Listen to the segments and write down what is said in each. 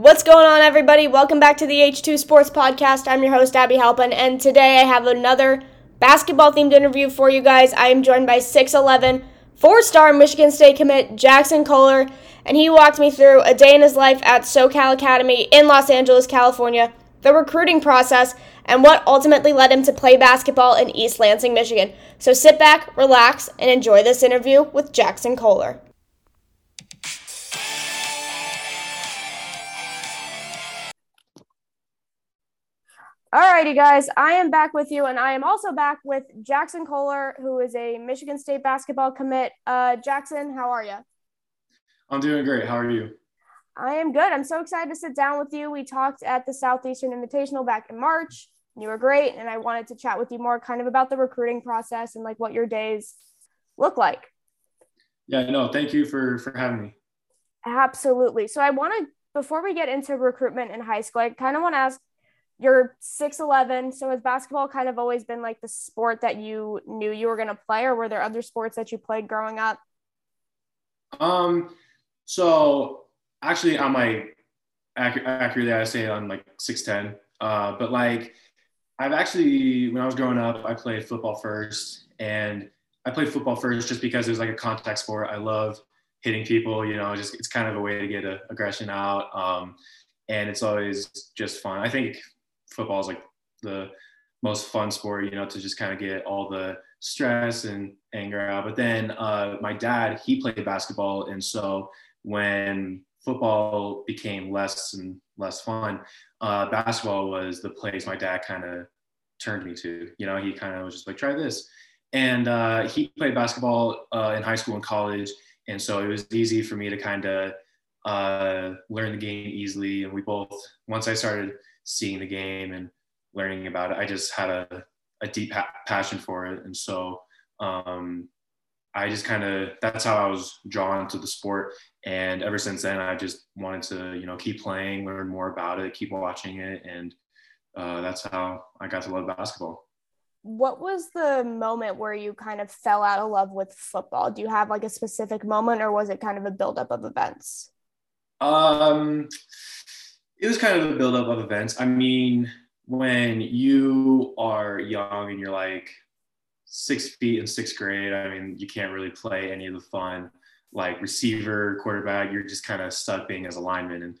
What's going on, everybody? Welcome back to the H2 Sports Podcast. I'm your host, Abby Halpin, and today I have another basketball themed interview for you guys. I am joined by 6'11, four star Michigan State commit Jaxon Kohler, and he walked me through a day in his life at SoCal Academy in Los Angeles, California, the recruiting process, and what ultimately led him to play basketball in East Lansing, Michigan. So sit back, relax, and enjoy this interview with Jaxon Kohler. Alrighty, guys, I am back with you, and I am also back with Jaxon Kohler, who is a Michigan State basketball commit. Uh, Jaxon, how are you? I'm doing great. How are you? I am good. I'm so excited to sit down with you. We talked at the Southeastern Invitational back in March. You were great, and I wanted to chat with you more kind of about the recruiting process and like what your days look like. Yeah, no, thank you for for having me. Absolutely. So I want to before we get into recruitment in high school, I kind of want to ask you're 6'11 so has basketball kind of always been like the sport that you knew you were going to play or were there other sports that you played growing up? Um so actually i'm like accurately i say i'm like 6'10 uh but like i've actually when i was growing up i played football first and i played football first just because it was like a contact sport. I love hitting people you know just it's kind of a way to get a, aggression out um and it's always just fun. I think football is like the most fun sport, you know, to just kind of get all the stress and anger out. But then uh, my dad, he played basketball. And so when football became less and less fun, uh, basketball was the place my dad kind of turned me to. You know, he kind of was just like, try this. And uh, he played basketball uh, in high school and college. And so it was easy for me to kind of uh, learn the game easily. And we both, once I started – seeing the game and learning about it. I just had a, a deep ha- passion for it. And so um, I just kind of, that's how I was drawn to the sport. And ever since then, I just wanted to, you know, keep playing, learn more about it, keep watching it. And uh, that's how I got to love basketball. What was the moment where you kind of fell out of love with football? Do you have like a specific moment or was it kind of a buildup of events? Um, it was kind of a buildup of events. I mean, when you are young and you're like six feet in sixth grade, I mean, you can't really play any of the fun like receiver, quarterback. You're just kind of stuck being as a lineman, and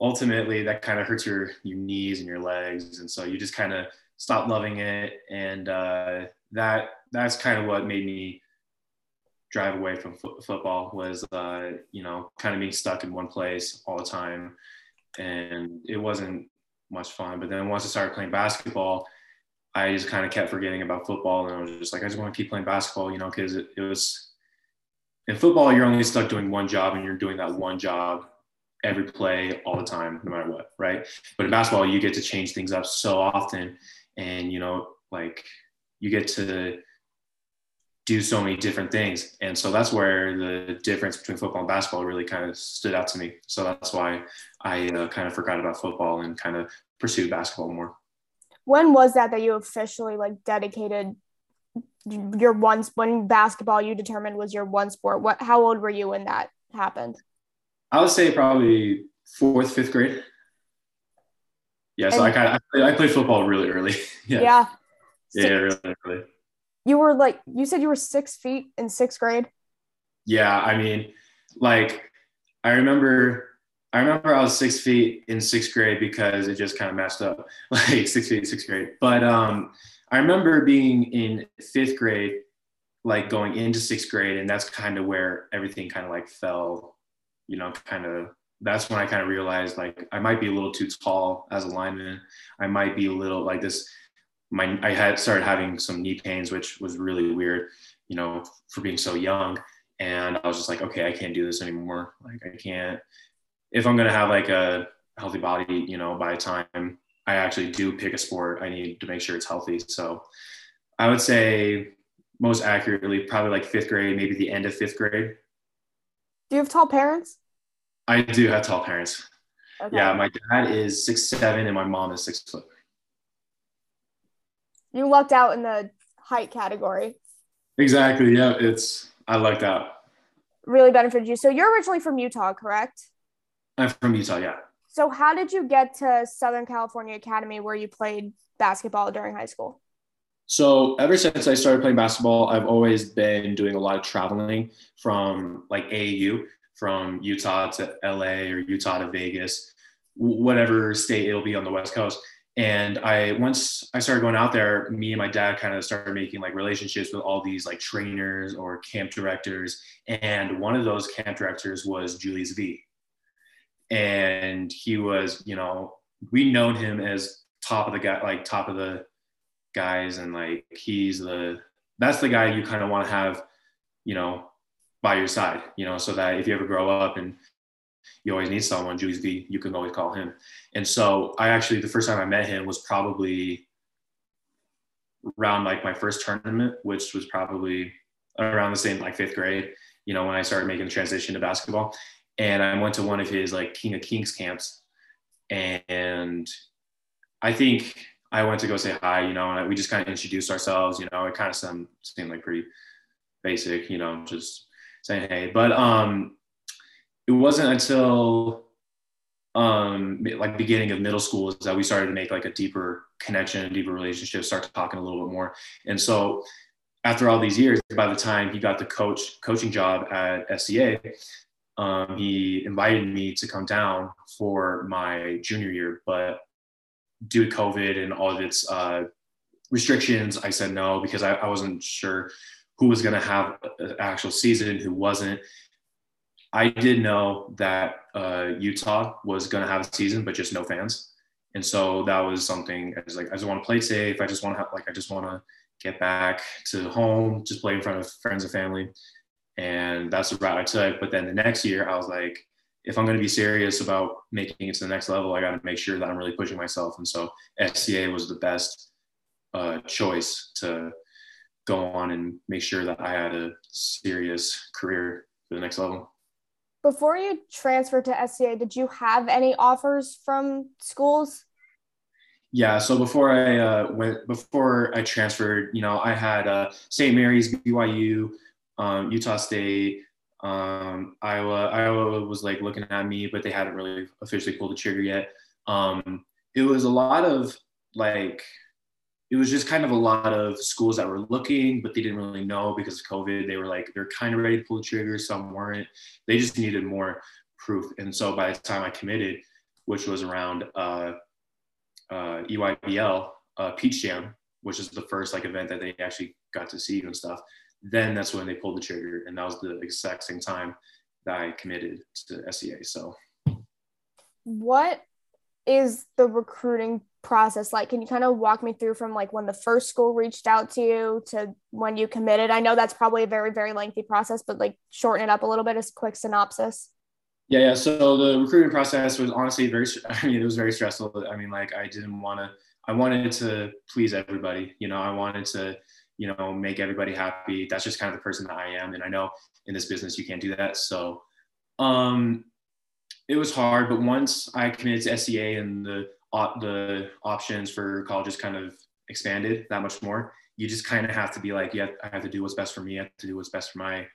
ultimately that kind of hurts your your knees and your legs, and so you just kind of stop loving it, and uh, that that's kind of what made me drive away from fo- football was uh, you know kind of being stuck in one place all the time and it wasn't much fun. But then once I started playing basketball, I just kind of kept forgetting about football, and I was just like, I just want to keep playing basketball, you know, because it, it was in football you're only stuck doing one job, and you're doing that one job every play all the time, no matter what, right? But in basketball, you get to change things up so often, and you know, like you get to do so many different things. And so that's where the difference between football and basketball really kind of stood out to me. So that's why I uh, kind of forgot about football and kind of pursued basketball more. When was that that you officially like dedicated your one when basketball you determined was your one sport? What how old were you when that happened? I would say probably fourth, fifth grade. Yeah, so and, I kind of I played, I played football really early. yeah. Yeah. Yeah, really early you were like you said you were six feet in sixth grade? Yeah i mean like i remember i remember i was six feet in sixth grade because it just kind of messed up. Like six feet sixth grade. But um i remember being in fifth grade like going into sixth grade and that's kind of where everything kind of like fell you know kind of that's when i kind of realized like i might be a little too tall as a lineman. I might be a little like this my I had started having some knee pains, which was really weird, you know, for being so young. And I was just like, okay, I can't do this anymore. Like I can't. If I'm gonna have like a healthy body, you know, by the time I actually do pick a sport, I need to make sure it's healthy. So I would say most accurately, probably like fifth grade, maybe the end of fifth grade. Do you have tall parents? I do have tall parents. Okay. Yeah, my dad is six seven and my mom is six foot you lucked out in the height category. Exactly. Yeah, it's I lucked out. Really benefited you. So you're originally from Utah, correct? I'm from Utah. Yeah. So, how did you get to Southern California Academy where you played basketball during high school? So, ever since I started playing basketball, I've always been doing a lot of traveling from like AAU, from Utah to LA or Utah to Vegas, whatever state it'll be on the West Coast. And I once I started going out there, me and my dad kind of started making like relationships with all these like trainers or camp directors. And one of those camp directors was Julius V and he was, you know, we known him as top of the guy, like top of the guys, and like he's the that's the guy you kind of want to have, you know, by your side, you know, so that if you ever grow up and you always need someone, Julius V, you can always call him. And so I actually the first time I met him was probably around like my first tournament, which was probably around the same like fifth grade, you know, when I started making the transition to basketball and I went to one of his like King of Kings camps, and I think I went to go say hi, you know, and we just kind of introduced ourselves, you know, it kind of seemed, seemed like pretty basic, you know, just saying hey. But um, it wasn't until um, like beginning of middle school is that we started to make like a deeper connection, deeper relationship, start talking a little bit more. And so after all these years, by the time he got the coach coaching job at SCA, um, he invited me to come down for my junior year, but due to COVID and all of its uh, restrictions, I said no because I, I wasn't sure who was going to have an actual season, who wasn't. I did know that uh, Utah was going to have a season, but just no fans, and so that was something. I was like, I just want to play safe. I just want to have, like, I just want to get back to home, just play in front of friends and family and that's the route I took. But then the next year, I was like, if I'm going to be serious about making it to the next level, I got to make sure that I'm really pushing myself. And so SCA was the best uh, choice to go on and make sure that I had a serious career for the next level. Before you transferred to SCA, did you have any offers from schools? Yeah, so before I uh, went, before I transferred, you know, I had uh, St. Mary's, BYU, um, Utah State, um, Iowa. Iowa was like looking at me, but they hadn't really officially pulled the trigger yet. Um, it was a lot of like, it was just kind of a lot of schools that were looking, but they didn't really know because of COVID. They were like, they're kind of ready to pull the trigger. Some weren't. They just needed more proof. And so by the time I committed, which was around uh, uh, EYBL, uh, Peach Jam, which is the first like event that they actually got to see you and stuff then that's when they pulled the trigger, and that was the exact same time that I committed to SCA. So, what is the recruiting process like? Can you kind of walk me through from like when the first school reached out to you to when you committed? I know that's probably a very, very lengthy process, but like shorten it up a little bit as quick synopsis. Yeah, yeah. So the recruiting process was honestly very, I mean, it was very stressful. I mean, like I didn't want to, I wanted to please everybody. You know, I wanted to you know, make everybody happy. That's just kind of the person that I am. And I know in this business you can't do that. So um, it was hard, but once I committed to SCA and the the options for colleges kind of expanded that much more, you just kind of have to be like, yeah, I have to do what's best for me. I have to do what's best for my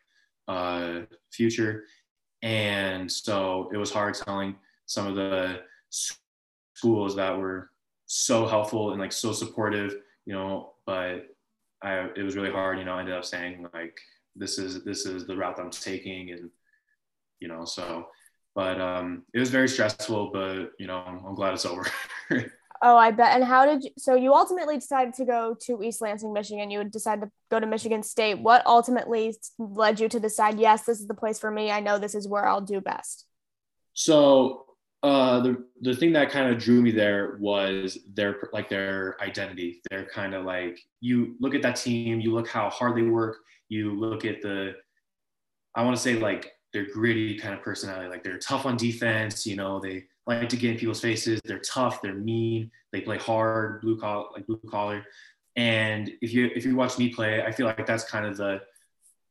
uh, future. And so it was hard telling some of the schools that were so helpful and like so supportive, you know, but I it was really hard. You know, I ended up saying like this is this is the route that I'm taking, and you know, so. But um, it was very stressful, but you know, I'm, I'm glad it's over. oh, I bet. And how did you? So you ultimately decided to go to East Lansing, Michigan. You decided to go to Michigan State. What ultimately led you to decide? Yes, this is the place for me. I know this is where I'll do best. So uh, the the thing that kind of drew me there was their like their identity. They're kind of like you look at that team, you look how hard they work, you look at the I want to say like their gritty kind of personality. Like they're tough on defense, you know, they like to get in people's faces. They're tough, they're mean, they play hard, blue collar, like blue collar. And if you if you watch me play, I feel like that's kind of the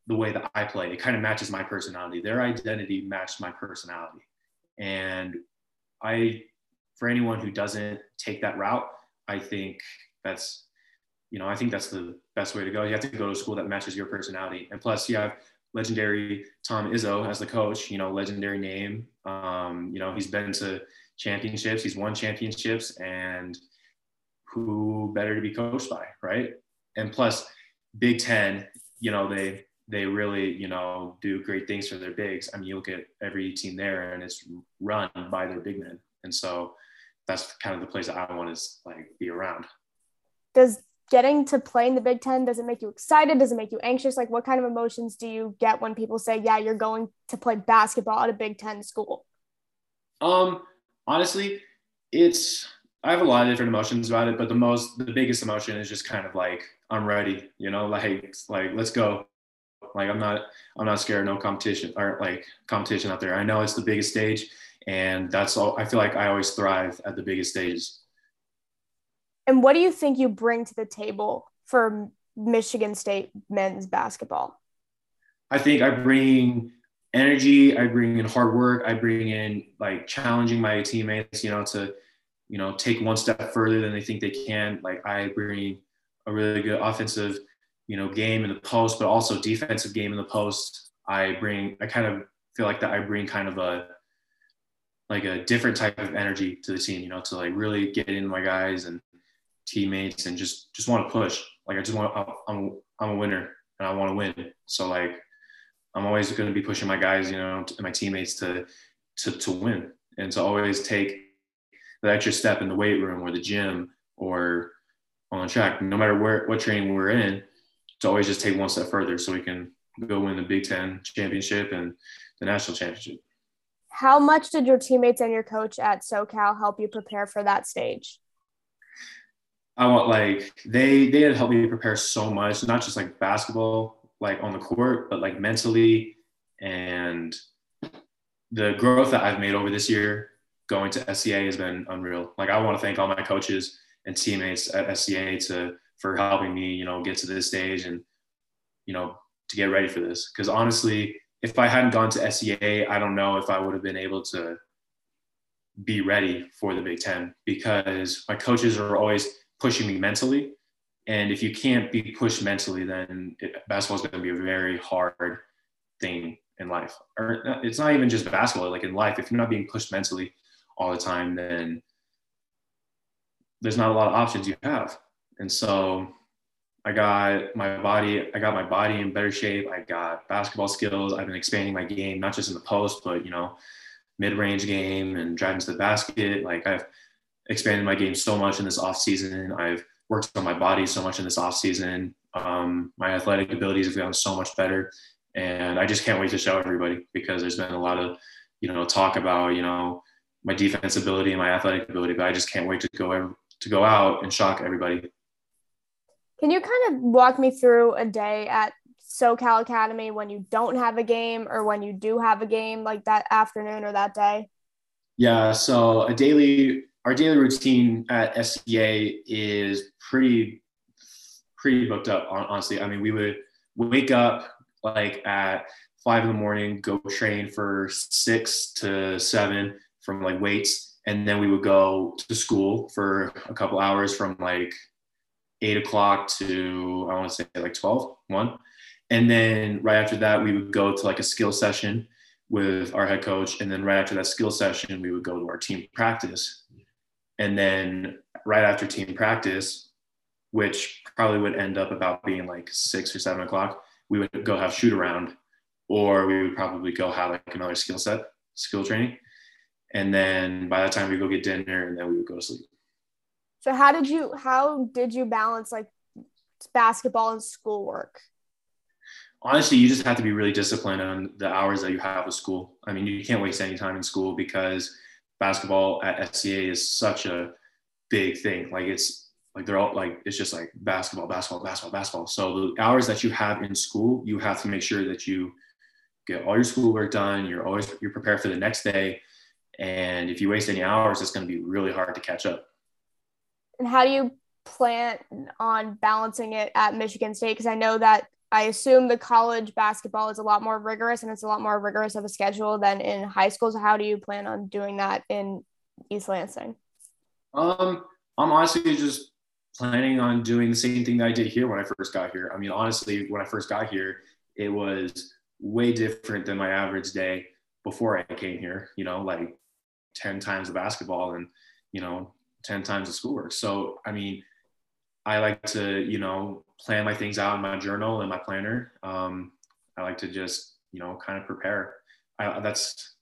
the way that I play. It kind of matches my personality. Their identity matched my personality. And I, for anyone who doesn't take that route, I think that's, you know, I think that's the best way to go. You have to go to a school that matches your personality. And plus, you have legendary Tom Izzo as the coach, you know, legendary name. Um, you know, he's been to championships. He's won championships, and who better to be coached by, right? And plus, Big Ten, you know, they they really, you know, do great things for their bigs. I mean, you look at every team there, and it's run by their big men, and so that's kind of the place that I want to like be around. Does getting to play in the Big Ten does it make you excited? Does it make you anxious? Like, what kind of emotions do you get when people say, "Yeah, you're going to play basketball at a Big Ten school"? Um, honestly, it's I have a lot of different emotions about it, but the most the biggest emotion is just kind of like I'm ready, you know, like like let's go. Like I'm not I'm not scared no competition or like competition out there. I know it's the biggest stage and that's all I feel like I always thrive at the biggest stages. And what do you think you bring to the table for Michigan State men's basketball? I think I bring energy, I bring in hard work, I bring in like challenging my teammates, you know, to you know take one step further than they think they can. Like I bring a really good offensive, you know, game in the post, but also defensive game in the post. I bring I kind of feel like that I bring kind of a like a different type of energy to the team, you know, to like really get in my guys and teammates and just just want to push. Like I just want I'm I'm a winner and I want to win. So like I'm always going to be pushing my guys, you know, and my teammates to to to win and to always take the extra step in the weight room or the gym or on the track, no matter where what training we're in, to always just take one step further so we can go win the Big Ten championship and the national championship. How much did your teammates and your coach at SoCal help you prepare for that stage? I want like they they had helped me prepare so much, not just like basketball, like on the court, but like mentally and the growth that I've made over this year going to SCA has been unreal. Like I want to thank all my coaches and teammates at SCA to for helping me, you know, get to this stage and you know to get ready for this. Because honestly, if I hadn't gone to SCA, I don't know if I would have been able to be ready for the Big Ten because my coaches are always pushing me mentally. And if you can't be pushed mentally, then basketball is going to be a very hard thing in life. Or it's not even just basketball, like in life. If you're not being pushed mentally all the time, then there's not a lot of options you have. And so I got my body, I got my body in better shape. I got basketball skills. I've been expanding my game, not just in the post, but you know, mid-range game and driving to the basket. Like I've expanded my game so much in this off season. I've worked on my body so much in this off season. Um, my athletic abilities have gotten so much better, and I just can't wait to show everybody because there's been a lot of, you know, talk about you know my defense ability and my athletic ability, but I just can't wait to go to go out and shock everybody. Can you kind of walk me through a day at SoCal Academy when you don't have a game or when you do have a game like that afternoon or that day? Yeah, so a daily our daily routine at SCA is pretty pretty booked up honestly. I mean, we would wake up like at five in the morning, go train for six to seven from like weights, and then we would go to school for a couple hours from like eight o'clock to I want to say like 12, 1. And then right after that, we would go to like a skill session with our head coach. And then right after that skill session, we would go to our team practice. And then right after team practice, which probably would end up about being like six or seven o'clock, we would go have shoot around, or we would probably go have like another skill set, skill training. And then by that time we go get dinner and then we would go to sleep. So how did you how did you balance like basketball and schoolwork? Honestly, you just have to be really disciplined on the hours that you have with school. I mean, you can't waste any time in school because basketball at SCA is such a big thing. Like it's like they're all like it's just like basketball, basketball, basketball, basketball. So the hours that you have in school, you have to make sure that you get all your schoolwork done. You're always you're prepared for the next day. And if you waste any hours, it's going to be really hard to catch up and how do you plan on balancing it at Michigan State? Because I know that I assume the college basketball is a lot more rigorous and it's a lot more rigorous of a schedule than in high school. So how do you plan on doing that in East Lansing? Um, I'm honestly just planning on doing the same thing that I did here when I first got here. I mean, honestly, when I first got here, it was way different than my average day before I came here. You know, like 10 times the basketball and, you know, 10 times the schoolwork. So, I mean, I like to, you know, plan my things out in my journal and my planner. Um, I like to just, you know, kind of prepare. I, that's,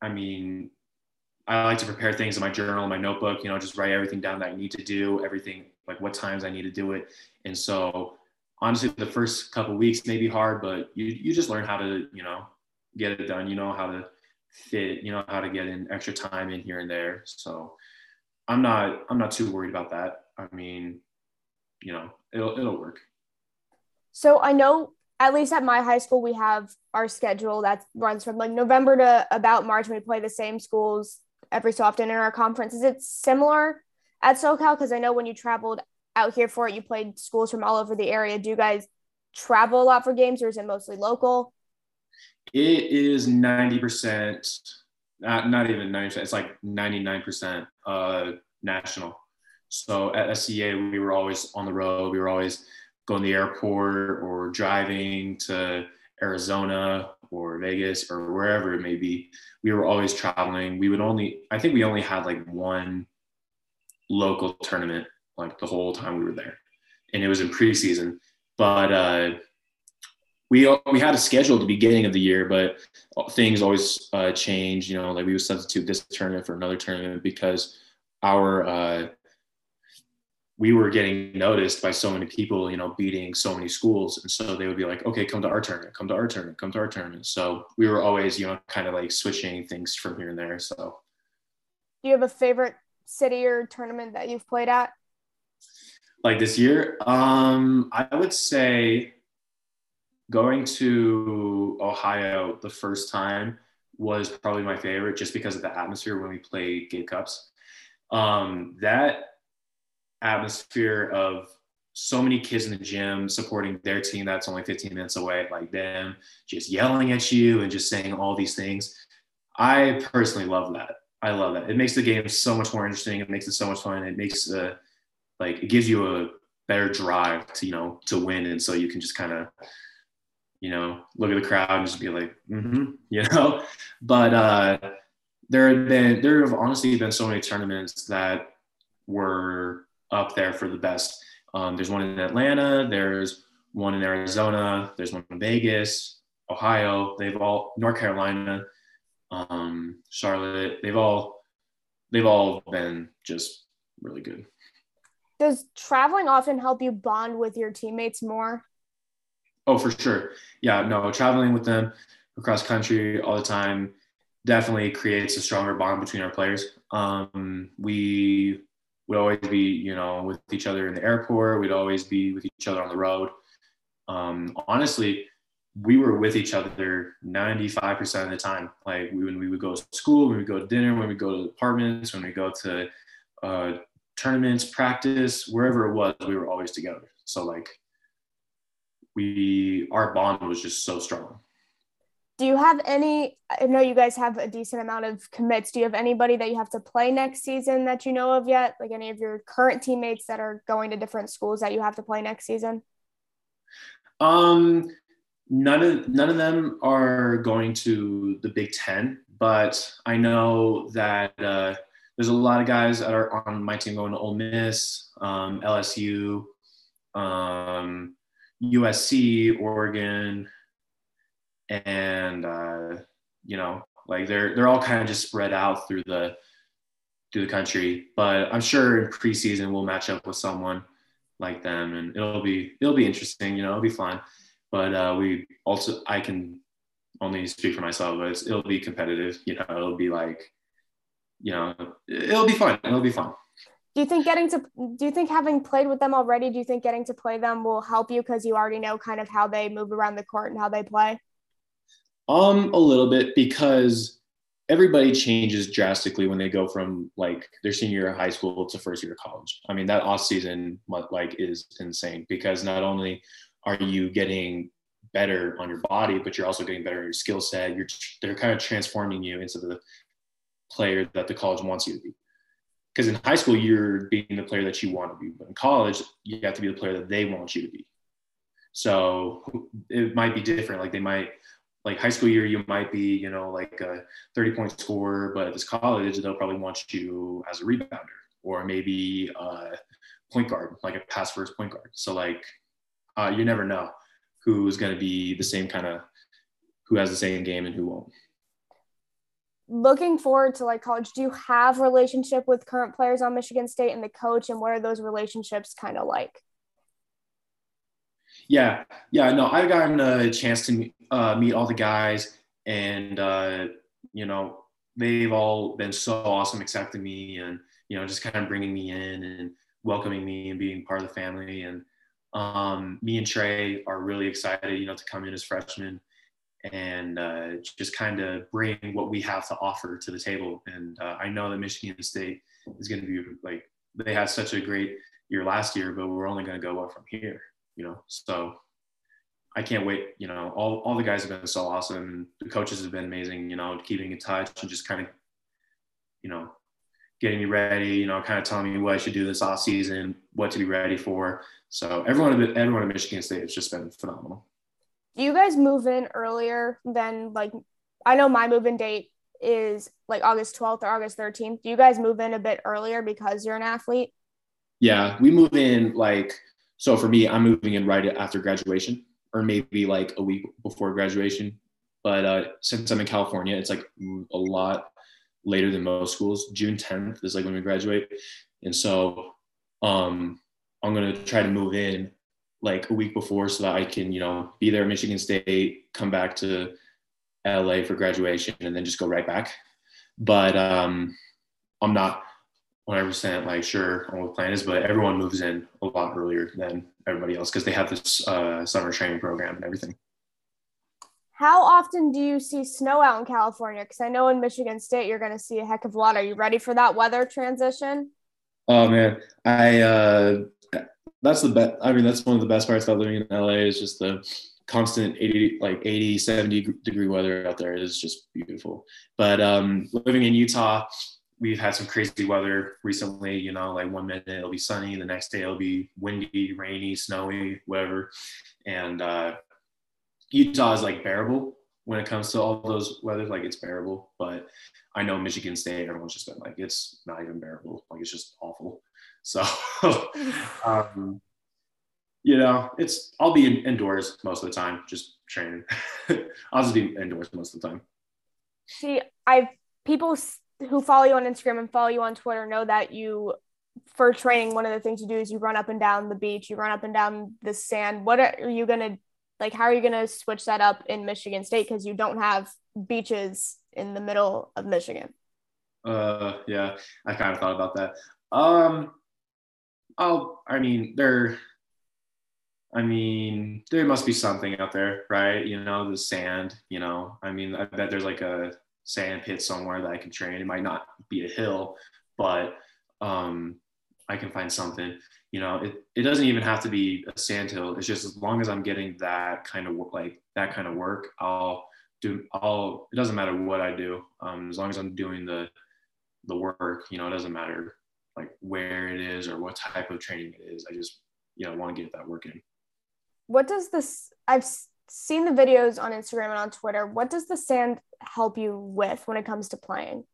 I mean, I like to prepare things in my journal, my notebook, you know, just write everything down that I need to do, everything like what times I need to do it. And so honestly, the first couple weeks may be hard, but you, you just learn how to, you know, get it done. You know how to fit, you know, how to get in extra time in here and there. So I'm not, I'm not too worried about that. I mean, you know, it'll, it'll work. So I know at least at my high school, we have our schedule that runs from like November to about March. We play the same schools every so often in our conference. Is it similar at SoCal? Because I know when you traveled out here for it, you played schools from all over the area. Do you guys travel a lot for games or is it mostly local? It is 90%, not, not even 90%, it's like 99% uh, national. So at SCA, we were always on the road. We were always going to the airport or driving to Arizona or Vegas or wherever it may be. We were always traveling. We would only, I think we only had like one local tournament like the whole time we were there. And it was in preseason. But uh, we, we had a schedule at the beginning of the year, but things always uh, change. You know, like we would substitute this tournament for another tournament because our uh, we were getting noticed by so many people, you know, beating so many schools. And so they would be like, okay, come to our tournament, come to our tournament, come to our tournament. So we were always, you know, kind of like switching things from here and there. So do you have a favorite city or tournament that you've played at? Like this year? Um, I would say going to Ohio the first time was probably my favorite just because of the atmosphere when we played Gabe Cups. Um, that atmosphere of so many kids in the gym supporting their team that's only 15 minutes away, like them just yelling at you and just saying all these things. I personally love that. I love that. It makes the game so much more interesting. It makes it so much fun. It makes the like it gives you a better drive to you know to win, and so you can just kind of you know look at the crowd and just be like, mm-hmm, you know. But uh, there have been there have honestly been so many tournaments that were up there for the best. Um, there's one in Atlanta. There's one in Arizona. There's one in Vegas, Ohio. They've all North Carolina, um, Charlotte. They've all they've all been just really good. Does traveling often help you bond with your teammates more? Oh, for sure. Yeah, no, traveling with them across country all the time definitely creates a stronger bond between our players. Um, we would always be, you know, with each other in the airport. We'd always be with each other on the road. Um, honestly, we were with each other 95% of the time. Like when we would go to school, when we go to dinner, when we go to apartments, when we go to uh, tournaments, practice, wherever it was, we were always together. So like we, our bond was just so strong do you have any i know you guys have a decent amount of commits. Do you have anybody that you have to play next season that you know of yet? Like any of your current teammates that are going to different schools that you have to play next season? Um none of none of them are going to the big 10 but i know that uh, there's a lot of guys that are on my team going to Ole Miss, um, LSU, um, USC, Oregon, and uh, you know like they're they're all kind of just spread out through the through the country but i'm sure in preseason we'll match up with someone like them and it'll be it'll be interesting you know it'll be fun. But uh, we also i can only speak for myself but it'll be competitive you know it'll be like you know it'll be fun it'll be fun. Do you think getting to do you think having played with them already do you think getting to play them will help you because you already know kind of how they move around the court and how they play um, a little bit because everybody changes drastically when they go from like their senior year of high school to first year of college. I mean, that off season like is insane because not only are you getting better on your body, but you're also getting better in your skill set. You're they're kind of transforming you into the player that the college wants you to be. Because in high school, you're being the player that you want to be, but in college, you have to be the player that they want you to be. So it might be different. Like they might like high school year, you might be, you know, like a 30 point scorer, but at this college, they'll probably want you as a rebounder or maybe a point guard, like a pass first point guard. So like, uh, you never know who's going to be the same kind of, who has the same game and who won't. Looking forward to like college, do you have relationship with current players on Michigan State and the coach, and what are those relationships kind of like? Yeah, yeah, no, I've gotten a chance to uh, meet all the guys, and uh, you know, they've all been so awesome accepting me, and you know, just kind of bringing me in and welcoming me and being part of the family. And um, me and Trey are really excited, you know, to come in as freshmen and uh, just kind of bring what we have to offer to the table. And uh, I know that Michigan State is going to be like they had such a great year last year, but we're only going to go up from here you know, so I can't wait. You know, all, all the guys have been so awesome. The coaches have been amazing, you know, keeping in touch and just kind of, you know, getting me ready, you know, kind of telling me what I should do this off season, what to be ready for. So everyone, everyone at Michigan State has just been phenomenal. Do you guys move in earlier than like, I know my move in date is like August 12th or August 13th. Do you guys move in a bit earlier because you're an athlete? Yeah, we move in like so for me, I'm moving in right after graduation or maybe like a week before graduation. But uh, since I'm in California, it's like a lot later than most schools. June 10th is like when we graduate. And so um, I'm to try to move in like a week before so that I can, you know, be there at Michigan State, come back to LA for graduation, and then just go right back. But um, I'm not 100% like sure on what the plan is, but everyone moves in a lot earlier than everybody else because they have this uh, summer training program and everything. How often do you see snow out in California? Because I know in Michigan State you're going to see a heck of a lot. Are you ready for that weather transition? Oh man, I uh, that's the best. I mean, that's one of the best parts about living in LA is just the constant 80 like 80 70 degree weather out there is just beautiful but um living in utah we've had some crazy weather recently. You know, like one minute it'll be sunny, the next day it'll be windy, rainy, snowy, whatever. And uh, Utah is like bearable when it comes to all those weather. Like it's bearable, but I know Michigan State, everyone's just been like, it's not even bearable. Like it's just awful. So, um, you know, it's I'll be in, indoors most of the time, just training. I'll just be indoors most of the time. See, I've people who follow you on Instagram and follow you on Twitter know that you for training one of the things you do is you run up and down the beach, you run up and down the sand. What are you going to like how are you going to switch that up in Michigan State cuz you don't have beaches in the middle of Michigan? Uh yeah, I kind of thought about that. Um I'll I mean there I mean, there must be something out there, right? You know, the sand, you know. I mean, I bet there's like a sand pit somewhere that I can train. It might not be a hill, but um, I can find something. You know, it, it doesn't even have to be a sand hill. It's just as long as I'm getting that kind of work, like that kind of work, I'll do. I'll. It doesn't matter what I do, um, as long as I'm doing the the work. You know, it doesn't matter like where it is or what type of training it is. I just you know want to get that work in. What does this? I've seen the videos on Instagram and on Twitter. What does the sand help you with when it comes to playing?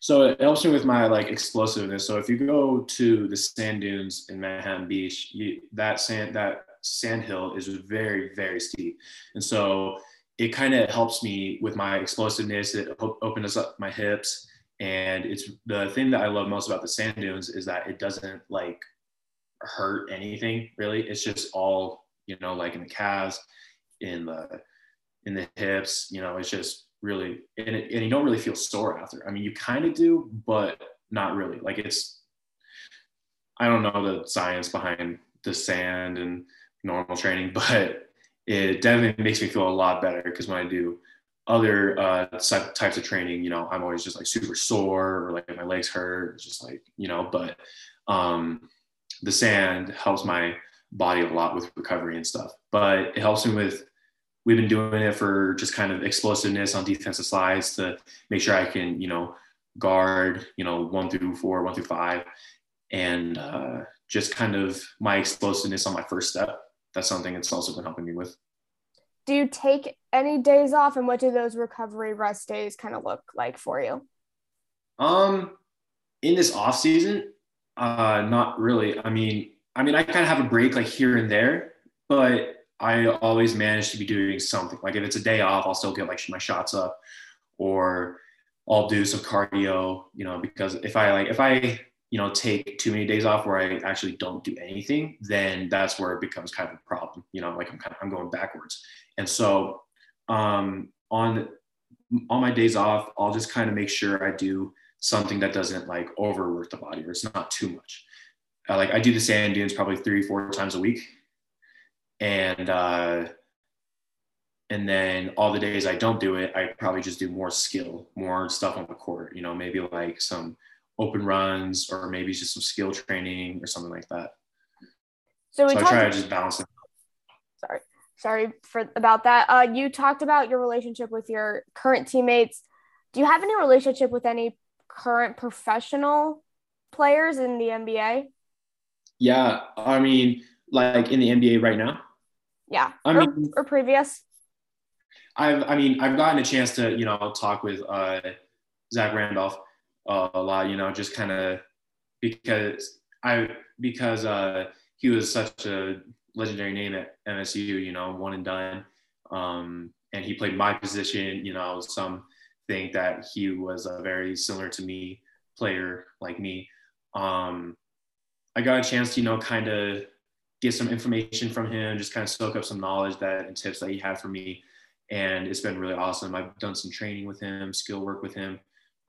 So it helps me with my like explosiveness. So if you go to the sand dunes in Manhattan Beach, you, that sand that sand hill is very very steep, and so it kind of helps me with my explosiveness. It opens up my hips, and it's the thing that I love most about the sand dunes is that it doesn't like hurt anything really. It's just all you know like in the calves, in the in the hips. You know, it's just really and, it, and you don't really feel sore after. I mean, you kind of do, but not really. Like it's I don't know the science behind the sand and normal training, but it definitely makes me feel a lot better because when I do other uh, types of training, you know, I'm always just like super sore or like my legs hurt, it's just like, you know, but um, the sand helps my body a lot with recovery and stuff, but it helps me with we've been doing it for just kind of explosiveness on defensive slides to make sure I can, you know, guard, you know, one through four, one through five, and uh, just kind of my explosiveness on my first step. That's something it's also been helping me with. do you take any days off and what do those recovery rest days kind of look like for you? Um, in this off season, uh, not really. I mean, I mean, I kind of have a break like here and there, but I always manage to be doing something. Like if it's a day off, I'll still get like my shots up, or I'll do some cardio. You know, because if I like if I you know take too many days off where I actually don't do anything, then that's where it becomes kind of a problem. You know, like I'm kind of I'm going backwards. And so um, on on my days off, I'll just kind of make sure I do something that doesn't like overwork the body or it's not too much. Uh, like I do the sand dunes probably three, four times a week. And uh, and then all the days I don't do it, I probably just do more skill, more stuff on the court, you know, maybe like some open runs or maybe just some skill training or something like that. So, we so I try to just balance it. Sorry. Sorry for about that. Uh, you talked about your relationship with your current teammates. Do you have any relationship with any current professional players in the NBA? Yeah, I mean, like in the NBA right now. Yeah, I or, mean, or previous. I've, I mean, I've gotten a chance to, you know, talk with uh, Zach Randolph uh, a lot, you know, just kind of because I because uh, he was such a legendary name at MSU, you know, one and done, um, and he played my position. You know, some think that he was a very similar to me player like me. Um, I got a chance to, you know, kind of get some information from him, just kind of soak up some knowledge that and tips that he had for me. And it's been really awesome. I've done some training with him, skill work with him.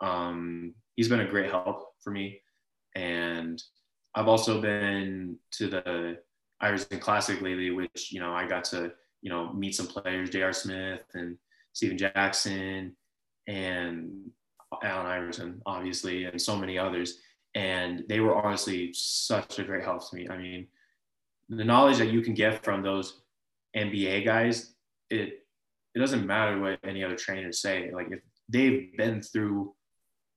Um, he's been a great help for me. And I've also been to the Iverson Classic lately, which, you know, I got to, you know, meet some players, J.R. Smith and Stephen Jackson and Allen Iverson, obviously, and so many others. And they were honestly such a great help to me. I mean, the knowledge that you can get from those NBA guys, it it doesn't matter what any other trainers say. Like if they've been through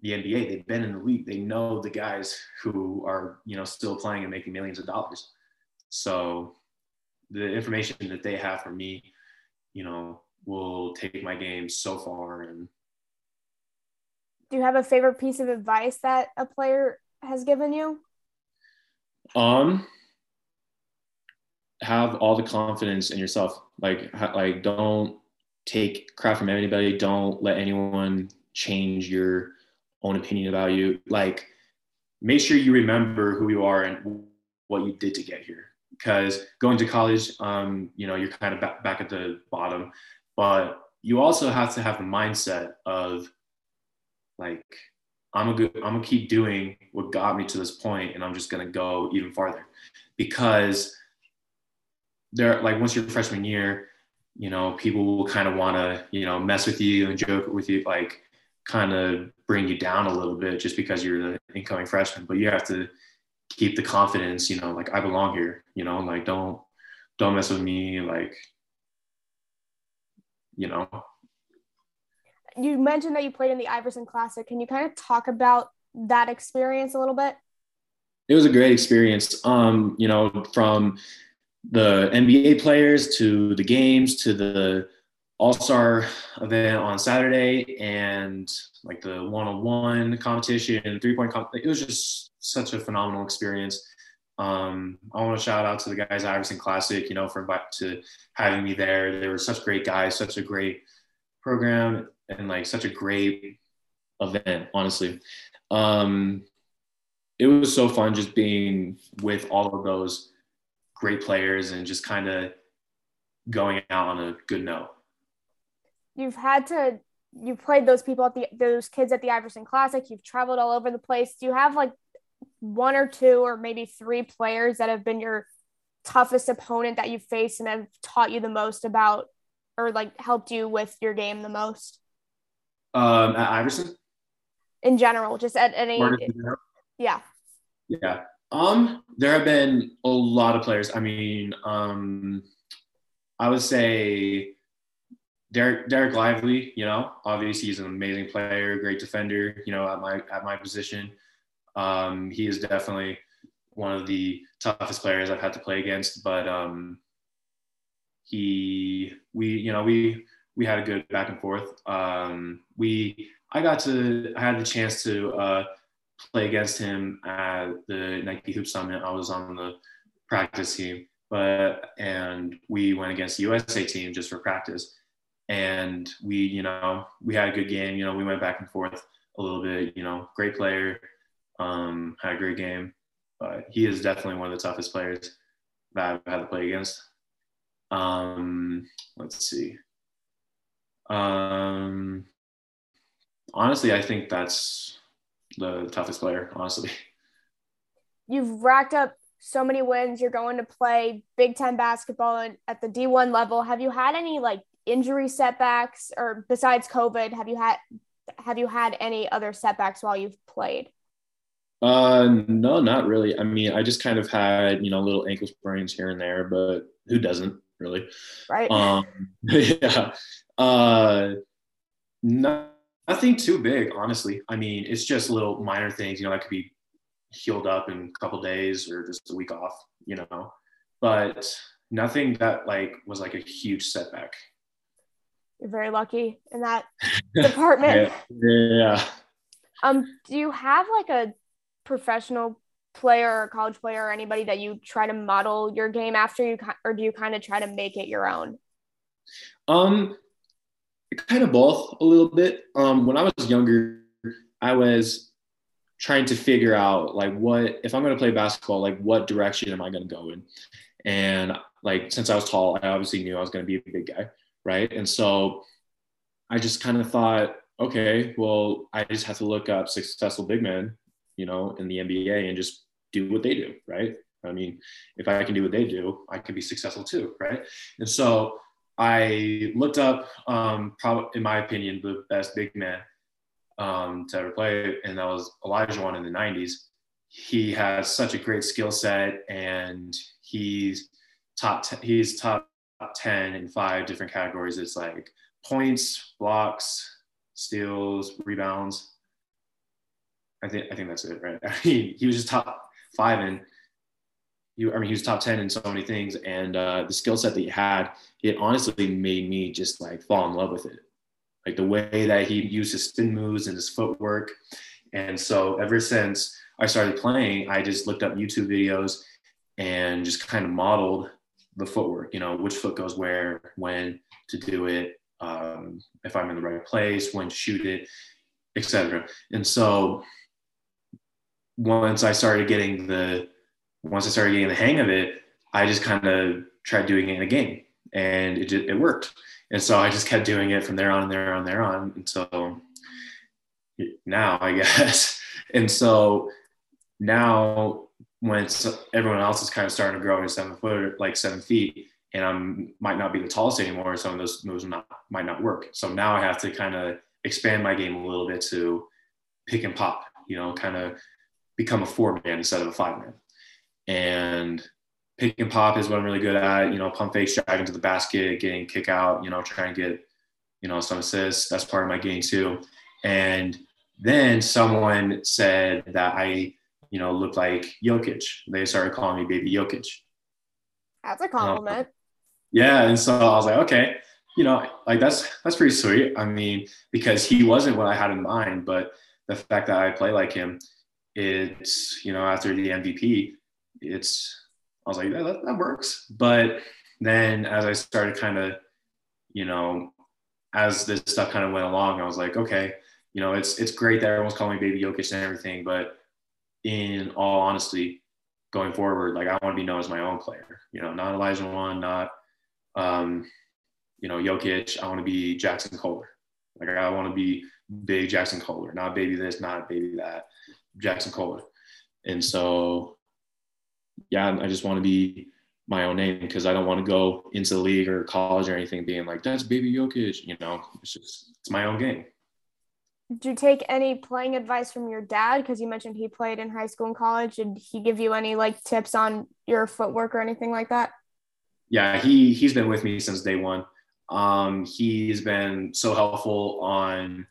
the NBA, they've been in the league, they know the guys who are, you know, still playing and making millions of dollars. So the information that they have for me, you know, will take my game so far and do you have a favorite piece of advice that a player has given you? Um, have all the confidence in yourself. Like, like don't take crap from anybody. Don't let anyone change your own opinion about you. Like, make sure you remember who you are and what you did to get here. Because going to college, um, you know, you're kind of back, back at the bottom, but you also have to have the mindset of like I'm gonna I'm gonna keep doing what got me to this point, and I'm just gonna go even farther, because there like once your freshman year, you know people will kind of want to you know mess with you and joke with you, like kind of bring you down a little bit just because you're the incoming freshman. But you have to keep the confidence, you know, like I belong here, you know, like don't don't mess with me, like you know, you mentioned that you played in the Iverson Classic. Can you kind of talk about that experience a little bit? It was a great experience. Um, you know, from the NBA players to the games to the All Star event on Saturday and like the one on one competition, three point comp- It was just such a phenomenal experience. Um, I want to shout out to the guys at Iverson Classic, you know, for to having me there. They were such great guys, such a great program and like such a great event, honestly. Um, it was so fun just being with all of those great players and just kind of going out on a good note. You've had to you've played those people at the those kids at the Iverson Classic. You've traveled all over the place. Do you have like one or two or maybe three players that have been your toughest opponent that you've faced and have taught you the most about or like helped you with your game the most? Um, at Iverson. In general, just at any. Yeah. Yeah. Um, there have been a lot of players. I mean, um, I would say Derek, Dereck Lively. You know, obviously he's an amazing player, great defender. You know, at my at my position, um, he is definitely one of the toughest players I've had to play against. But um, he we you know we we had a good back and forth. Um, we I got to I had the chance to uh, play against him at the Nike Hoop Summit. I was on the practice team, but and we went against the USA team just for practice. And we, you know, we had a good game. You know, we went back and forth a little bit. You know, great player, um, had a great game, but he is definitely one of the toughest players that I've had to play against. Um, let's see. Um, honestly, I think that's the toughest player. Honestly, you've racked up so many wins. You're going to play Big Ten basketball at the D1 level. Have you had any like injury setbacks, or besides COVID, have you had have you had any other setbacks while you've played? Uh, no, not really. I mean, I just kind of had you know little ankle sprains here and there, but who doesn't really? Right. Um, yeah. Uh, not, nothing too big, honestly. I mean, it's just little minor things. You know, that could be healed up in a couple days or just a week off. You know, but nothing that like was like a huge setback. You're very lucky in that department. yeah. Um, do you have like a professional player or college player or anybody that you try to model your game after you or do you kind of try to make it your own um kind of both a little bit um when i was younger i was trying to figure out like what if i'm going to play basketball like what direction am i going to go in and like since i was tall i obviously knew i was going to be a big guy right and so i just kind of thought okay well i just have to look up successful big men you know, in the NBA and just do what they do, right? I mean, if I can do what they do, I can be successful too, right? And so I looked up, um, probably in my opinion, the best big man um, to ever play, and that was Olajuwon in the '90s. He has such a great skill set, and he's top. T- he's top ten in five different categories. It's like points, blocks, steals, rebounds, I think I think that's it, right? I mean, he was just top five and I mean he was top 10 in so many things and uh, the skill set that he had it honestly made me just like fall in love with it. Like the way that he used his spin moves and his footwork. And so ever since I started playing I just looked up YouTube videos and just kind of modeled the footwork you know which foot goes where when to do it um, if I'm in the right place when to shoot it etc and so once I started getting the once I started getting the hang of it, I just kind of tried doing it in a game, and it it worked. And so I just kept doing it from there on and there on and there on until now, I guess. And so now when everyone else is kind of starting to grow in seven foot, like seven feet, and I might not be the tallest anymore, some of those moves not, might not work. So now I have to kind of expand my game a little bit to pick and pop, you know, kind of become a four man instead of a five man. And pick and pop is what I'm really good at. You know, pump fakes, driving to the basket, getting kick out. You know, trying to get you know some assists. That's part of my game too. And then someone said that I you know looked like Jokic. They started calling me Baby Jokic. That's a compliment. Um, yeah, and so I was like, okay, you know, like that's that's pretty sweet. I mean, because he wasn't what I had in mind, but the fact that I play like him it's you know after the MVP, it's I was like yeah, that, that works. But then as I started kind of you know as this stuff kind of went along, I was like okay, you know it's it's great that everyone's calling me Baby Jokic and everything, but in all honesty, going forward, like I want to be known as my own player. You know, not Olajuwon, not um, you know Jokic. I want to be Jaxon Kohler. Like I want to be big Jaxon Kohler, not baby this, not baby that. Jaxon Kohler. And so, yeah, I just want to be my own name because I don't want to go into the league or college or anything being like, that's baby Jokic. You know, it's just, it's my own game. Did you take any playing advice from your dad? Because you mentioned he played in high school and college. Did he give you any like tips on your footwork or anything like that? Yeah, he he's been with me since day one. Um, he's been so helpful on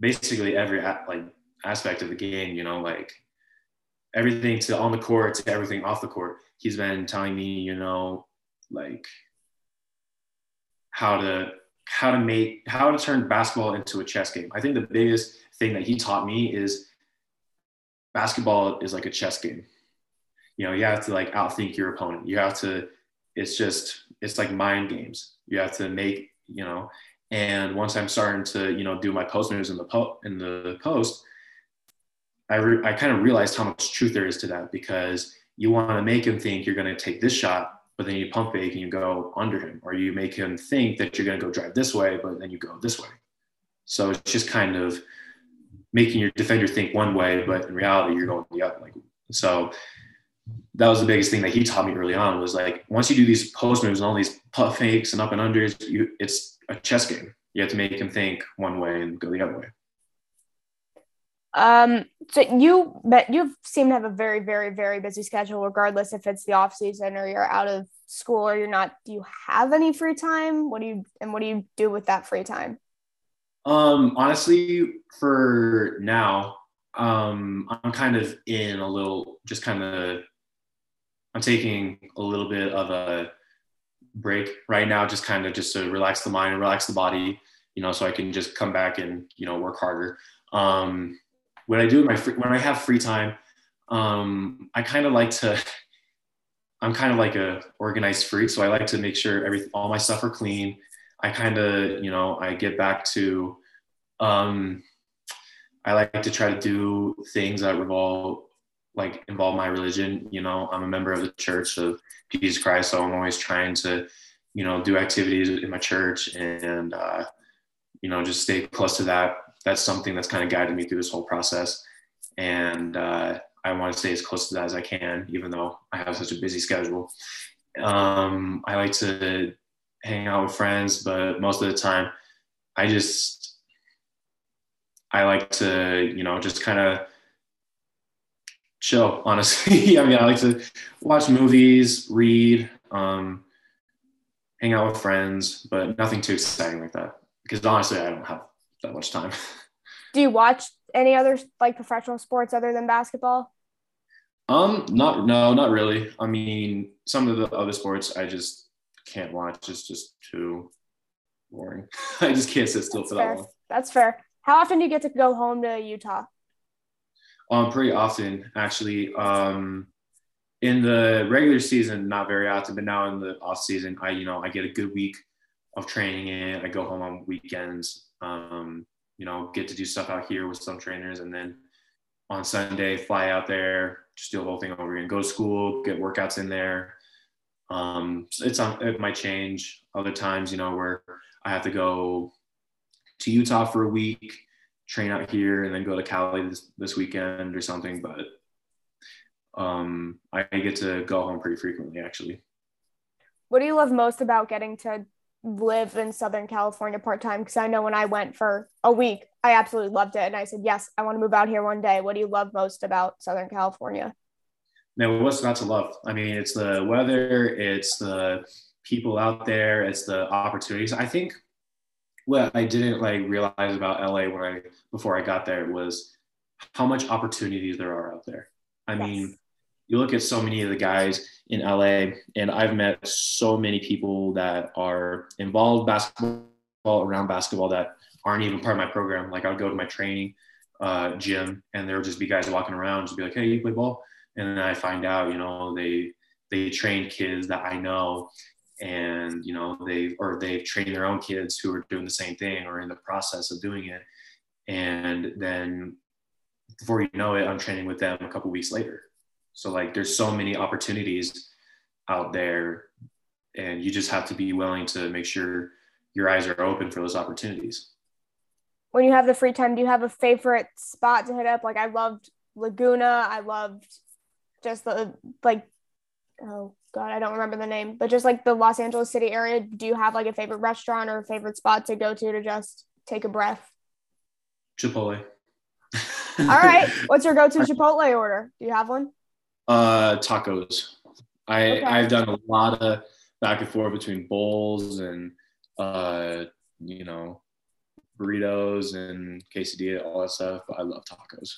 basically every like aspect of the game, you know, like everything to on the court to everything off the court. He's been telling me, you know, like how to how to make how to turn basketball into a chess game. I think the biggest thing that he taught me is basketball is like a chess game. You know, you have to like outthink your opponent. You have to it's just it's like mind games. You have to make, you know, and once I'm starting to, you know, do my post moves in the po- in the post, I re- I kind of realized how much truth there is to that because you want to make him think you're going to take this shot, but then you pump fake and you go under him, or you make him think that you're going to go drive this way, but then you go this way. So it's just kind of making your defender think one way, but in reality you're going the other. Like so, that was the biggest thing that he taught me early on was like once you do these post moves and all these puff fakes and up and unders, you it's a chess game. You have to make him think one way and go the other way. Um, so you but you seem to have a very, very, very busy schedule, regardless if it's the off season or you're out of school or you're not. Do you have any free time? What do you and what do you do with that free time? Um, honestly, for now, um, I'm kind of in a little, just kind of, I'm taking a little bit of a break right now, just kind of just to relax the mind and relax the body, you know, so I can just come back and you know work harder. Um, what I do my free, when I have free time, um, I kind of like to. I'm kind of like a organized freak, so I like to make sure every all my stuff are clean. I kind of, you know, I get back to. Um, I like to try to do things that revolve, like involve my religion. You know, I'm a member of the Church of Jesus Christ, so I'm always trying to, you know, do activities in my church and, uh, you know, just stay close to that that's something that's kind of guided me through this whole process. And uh, I want to stay as close to that as I can, even though I have such a busy schedule. Um, I like to hang out with friends, but most of the time, I just I like to, you know, just kind of chill. Honestly, I mean, I like to watch movies, read, um, hang out with friends, but nothing too exciting like that. Because honestly, I don't have that much time. Do you watch any other like professional sports other than basketball? Um, not no, not really. I mean, some of the other sports I just can't watch. It's just too boring. I just can't sit still That's for fair. that long. That's fair. How often do you get to go home to Utah? Um, pretty often actually. Um, in the regular season, not very often, but now in the off season, I you know I get a good week of training in. I go home on weekends. Um, you know, get to do stuff out here with some trainers, and then on Sunday fly out there, just do the whole thing over again. Go to school, get workouts in there. Um, it's on. It might change other times, you know, where I have to go to Utah for a week, train out here, and then go to Cali this, this weekend or something. But um, I get to go home pretty frequently, actually. What do you love most about getting to live in Southern California part time? Because I know when I went for a week, I absolutely loved it. And I said, yes, I want to move out here one day. What do you love most about Southern California? Now, what's not to love? I mean, it's the weather, it's the people out there, it's the opportunities. I think what I didn't like realize about LA when I before I got there was how much opportunities there are out there. I Yes. mean, you look at so many of the guys in LA, and I've met so many people that are involved basketball around basketball that aren't even part of my program. Like I'll go to my training uh, gym, and there would just be guys walking around, just be like, "Hey, you play ball?" And then I find out, you know, they they train kids that I know, and you know they or they've trained their own kids who are doing the same thing or in the process of doing it, and then before you know it, I'm training with them a couple weeks later. So like there's so many opportunities out there and you just have to be willing to make sure your eyes are open for those opportunities. When you have the free time, do you have a favorite spot to hit up? Like I loved Laguna. I loved just the like oh god, I don't remember the name, but just like the Los Angeles city area. Do you have like a favorite restaurant or a favorite spot to go to to just take a breath? Chipotle. All right. What's your go-to Chipotle order? Do you have one? Uh, tacos. I Okay. I've done a lot of back and forth between bowls and uh, you know, burritos and quesadilla, all that stuff. But I love tacos.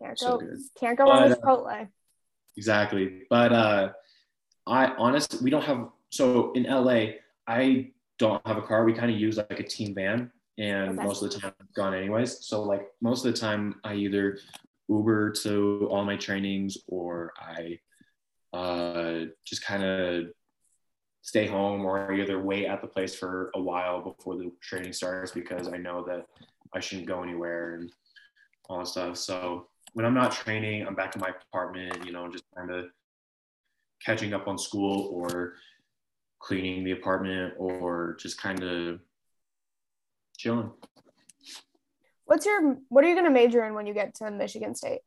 Can't So go. good. Can't go wrong with But, uh, Chipotle. Exactly. But uh, I honestly, we don't have. So in LA, I don't have a car, we kind of use like a team van, and Okay. most of the time I'm gone anyways. So like most of the time, I either Uber to all my trainings or I uh, just kind of stay home or either wait at the place for a while before the training starts because I know that I shouldn't go anywhere and all that stuff. So when I'm not training, I'm back in my apartment, you know, just kind of catching up on school or cleaning the apartment or just kind of chilling. What's your what are you gonna major in when you get to Michigan State?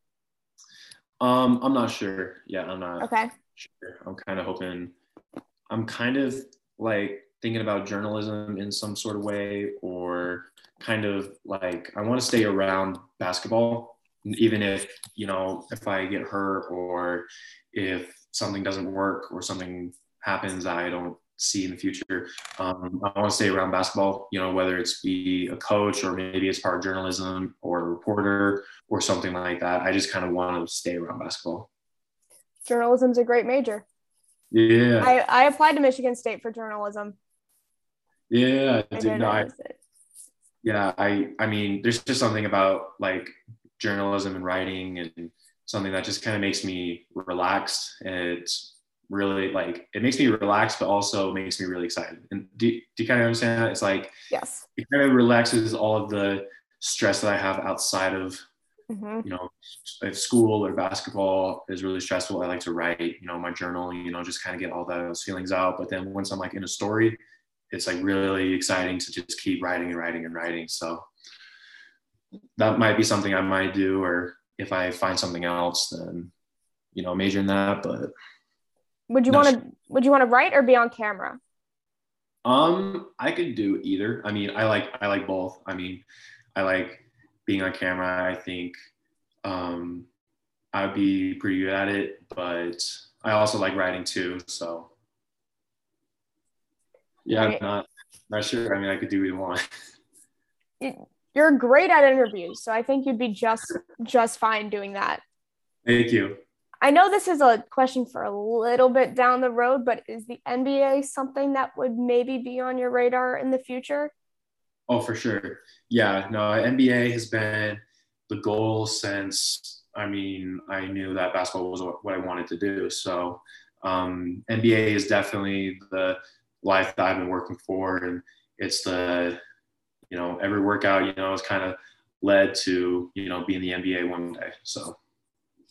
Um, I'm not sure. Yeah, I'm not Okay. sure. I'm kind of hoping. I'm kind of like thinking about journalism in some sort of way, or kind of like I want to stay around basketball, even if you know if I get hurt or if something doesn't work or something happens that I don't see in the future. Um, I want to stay around basketball. You know, whether it's be a coach or maybe it's part of journalism or a reporter or something like that. I just kind of want to stay around basketball. Journalism's a great major. Yeah. I, I applied to Michigan State for journalism. Yeah, I dude, no, I, yeah, I, I mean, there's just something about like journalism and writing and something that just kind of makes me relaxed. And it's really like it makes me relaxed, but also makes me really excited. And do, do you kind of understand that? It's like Yes. it kind of relaxes all of the stress that I have outside of hmm you know, if school or basketball is really stressful, I like to write, you know, my journal, you know, just kind of get all those feelings out. But then once I'm like in a story, it's like really exciting to just keep writing and writing and writing. So that might be something I might do, or if I find something else, then you know, major in that. But Would you No, want to would you want to write or be on camera? um, I could do either. I mean, I like I like both. I mean, I like being on camera. I think um, I'd be pretty good at it, but I also like writing too. So yeah, Right. I'm not not sure. I mean, I could do either one. You're great at interviews, so I think you'd be just just fine doing that. Thank you. I know this is a question for a little bit down the road, but is the NBA something that would maybe be on your radar in the future? Oh, for sure. Yeah, no, NBA has been the goal since I mean, I knew that basketball was what I wanted to do. So, um, NBA is definitely the life that I've been working for. And it's the, you know, every workout, you know, has kind of led to, you know, being the NBA one day. So,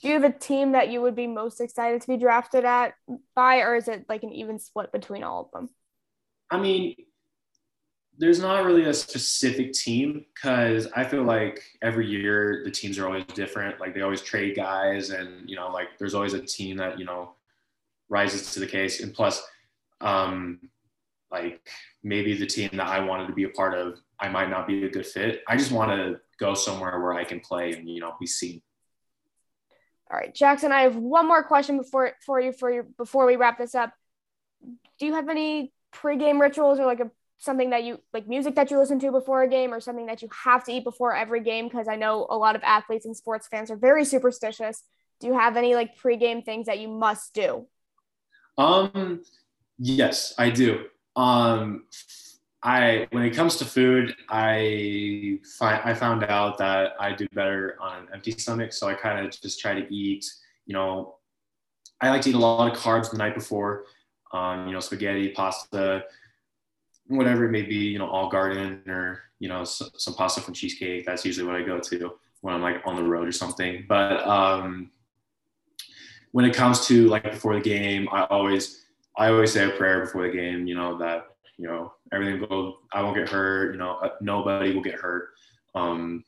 Do you have a team that you would be most excited to be drafted at by, or is it like an even split between all of them? I mean, there's not really a specific team because I feel like every year the teams are always different. Like they always trade guys, and you know, like there's always a team that you know rises to the case. And plus, um, like maybe the team that I wanted to be a part of, I might not be a good fit. I just want to go somewhere where I can play and you know be seen. All right, Jaxon, I have one more question before for you for you before we wrap this up. Do you have any pregame rituals or like a something that you like music that you listen to before a game or something that you have to eat before every game? Because I know a lot of athletes and sports fans are very superstitious. Do you have any like pregame things that you must do? Um, yes, I do. Um, I when it comes to food, I find I found out that I do better on an empty stomach. So I kind of just try to eat. You know, I like to eat a lot of carbs the night before. Um, you know, spaghetti, pasta, whatever it may be. You know, Olive Garden or you know s- some pasta from cheesecake. That's usually what I go to when I'm like on the road or something. But um, when it comes to like before the game, I always I always say a prayer before the game. You know that you know everything will I won't get hurt. You know uh, nobody will get hurt. Um,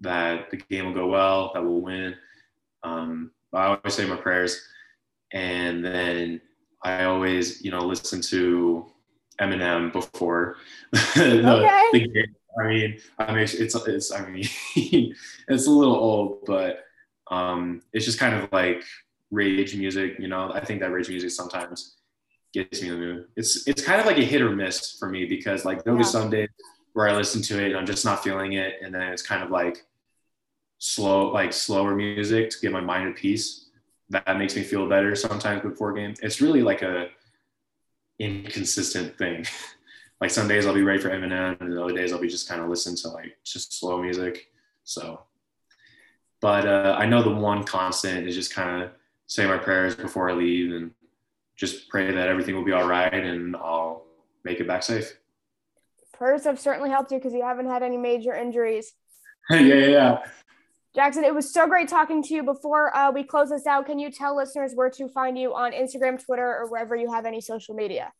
that the game will go well. That we'll win. Um, I always say my prayers, and then I always you know listen to Eminem before the, Okay. the game. I mean, I mean, it's it's I mean, it's a little old, but um, it's just kind of like rage music. You know, I think that rage music sometimes gets me in the mood. It's it's kind of like a hit or miss for me because like there'll Yeah. be some days where I listen to it and I'm just not feeling it, and then it's kind of like slow, like slower music to get my mind at peace. That makes me feel better sometimes before game. It's really like a inconsistent thing, like some days I'll be ready for Eminem, and the other days I'll be just kind of listen to like just slow music. So, but uh, I know the one constant is just kind of say my prayers before I leave and just pray that everything will be all right and I'll make it back safe. Prayers have certainly helped you because you haven't had any major injuries. yeah, yeah, yeah. Jaxon, it was so great talking to you. Before uh, we close this out, can you tell listeners where to find you on Instagram, Twitter, or wherever you have any social media?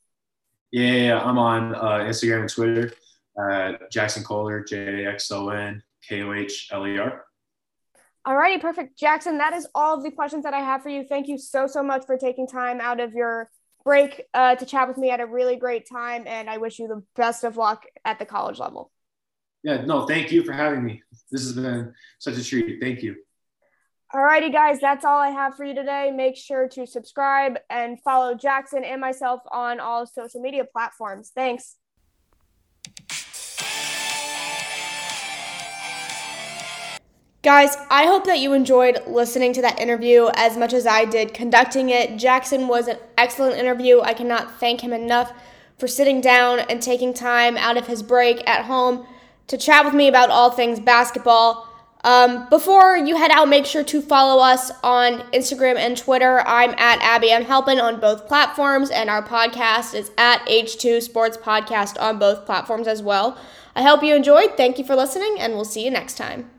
Yeah, yeah I'm on uh, Instagram and Twitter. Uh, Jaxon Kohler, J A X O N K O H L E R. Alrighty, perfect. Jaxon, that is all of the questions that I have for you. Thank you so, so much for taking time out of your break uh, to chat with me. I had a really great time, and I wish you the best of luck at the college level. Yeah, no, thank you for having me. This has been such a treat. Thank you. Alrighty, guys, that's all I have for you today. Make sure to subscribe and follow Jaxon and myself on all social media platforms. Thanks. Guys, I hope that you enjoyed listening to that interview as much as I did conducting it. Jaxon was an excellent interview. I cannot thank him enough for sitting down and taking time out of his break at home to chat with me about all things basketball. Um, before you head out, make sure to follow us on Instagram and Twitter. I'm at Abby M. Helpin on both platforms, and our podcast is at H2 Sports Podcast on both platforms as well. I hope you enjoyed. Thank you for listening, and we'll see you next time.